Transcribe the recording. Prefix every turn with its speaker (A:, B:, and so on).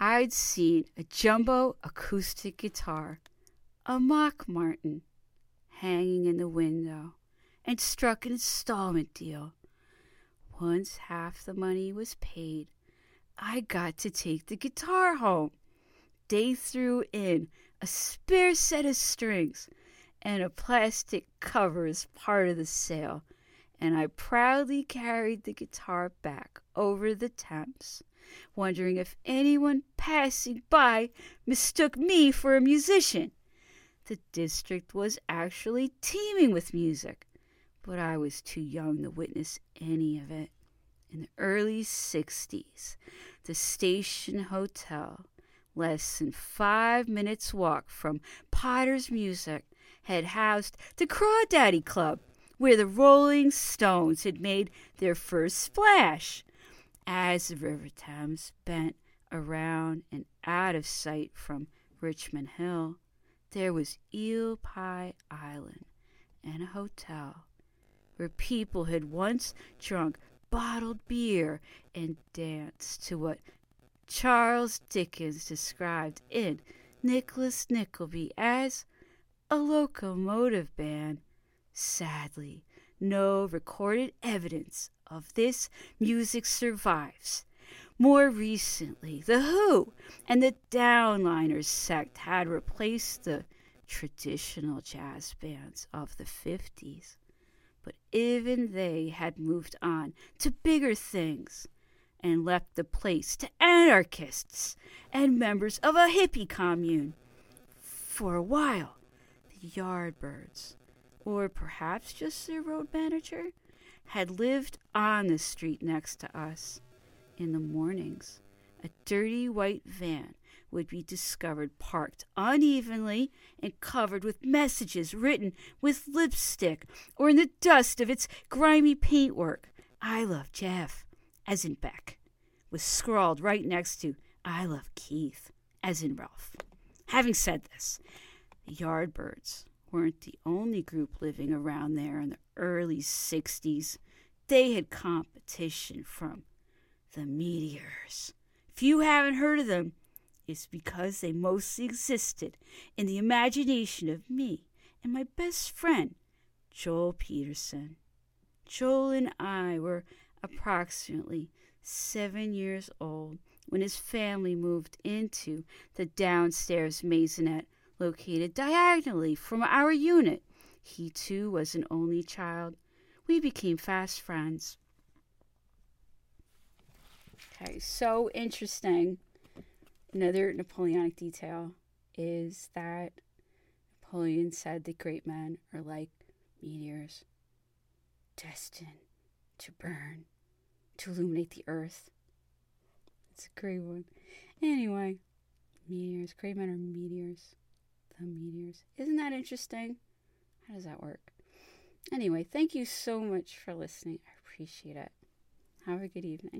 A: I'd seen a jumbo acoustic guitar, a Mock Martin, hanging in the window, and struck an installment deal. Once half the money was paid, I got to take the guitar home. They threw in a spare set of strings and a plastic cover as part of the sale, and I proudly carried the guitar back over the Thames, wondering if anyone passing by mistook me for a musician. The district was actually teeming with music, but I was too young to witness any of it. In the early 60s, the Station Hotel, less than five minutes' walk from Potter's Music, had housed the Crawdaddy Club, where the Rolling Stones had made their first splash. As the River Thames bent around and out of sight from Richmond Hill, there was Eel Pie Island and a hotel where people had once drunk bottled beer and danced to what Charles Dickens described in Nicholas Nickleby as a locomotive band. Sadly, no recorded evidence of this music survives. More recently, The Who and the Downliners sect had replaced the traditional jazz bands of the 50s. But even they had moved on to bigger things and left the place to anarchists and members of a hippie commune. For a while, the Yardbirds, or perhaps just their road manager, had lived on the street next to us. In the mornings, a dirty white van would be discovered parked unevenly and covered with messages written with lipstick or in the dust of its grimy paintwork. I love Jeff, as in Beck, was scrawled right next to I love Keith, as in Relf. Having said this, the Yardbirds weren't the only group living around there in the early 60s. They had competition from the Meteors. If you haven't heard of them, it's because they mostly existed in the imagination of me and my best friend, Joel Peterson. Joel and I were approximately seven years old when his family moved into the downstairs maisonette located diagonally from our unit. He too was an only child. We became fast friends. Okay, so interesting. Another Napoleonic detail is that Napoleon said that great men are like meteors, destined to burn, to illuminate the earth. It's a great one. Anyway, meteors, great men are meteors. The meteors. Isn't that interesting? How does that work? Anyway, thank you so much for listening. I appreciate it. Have a good evening.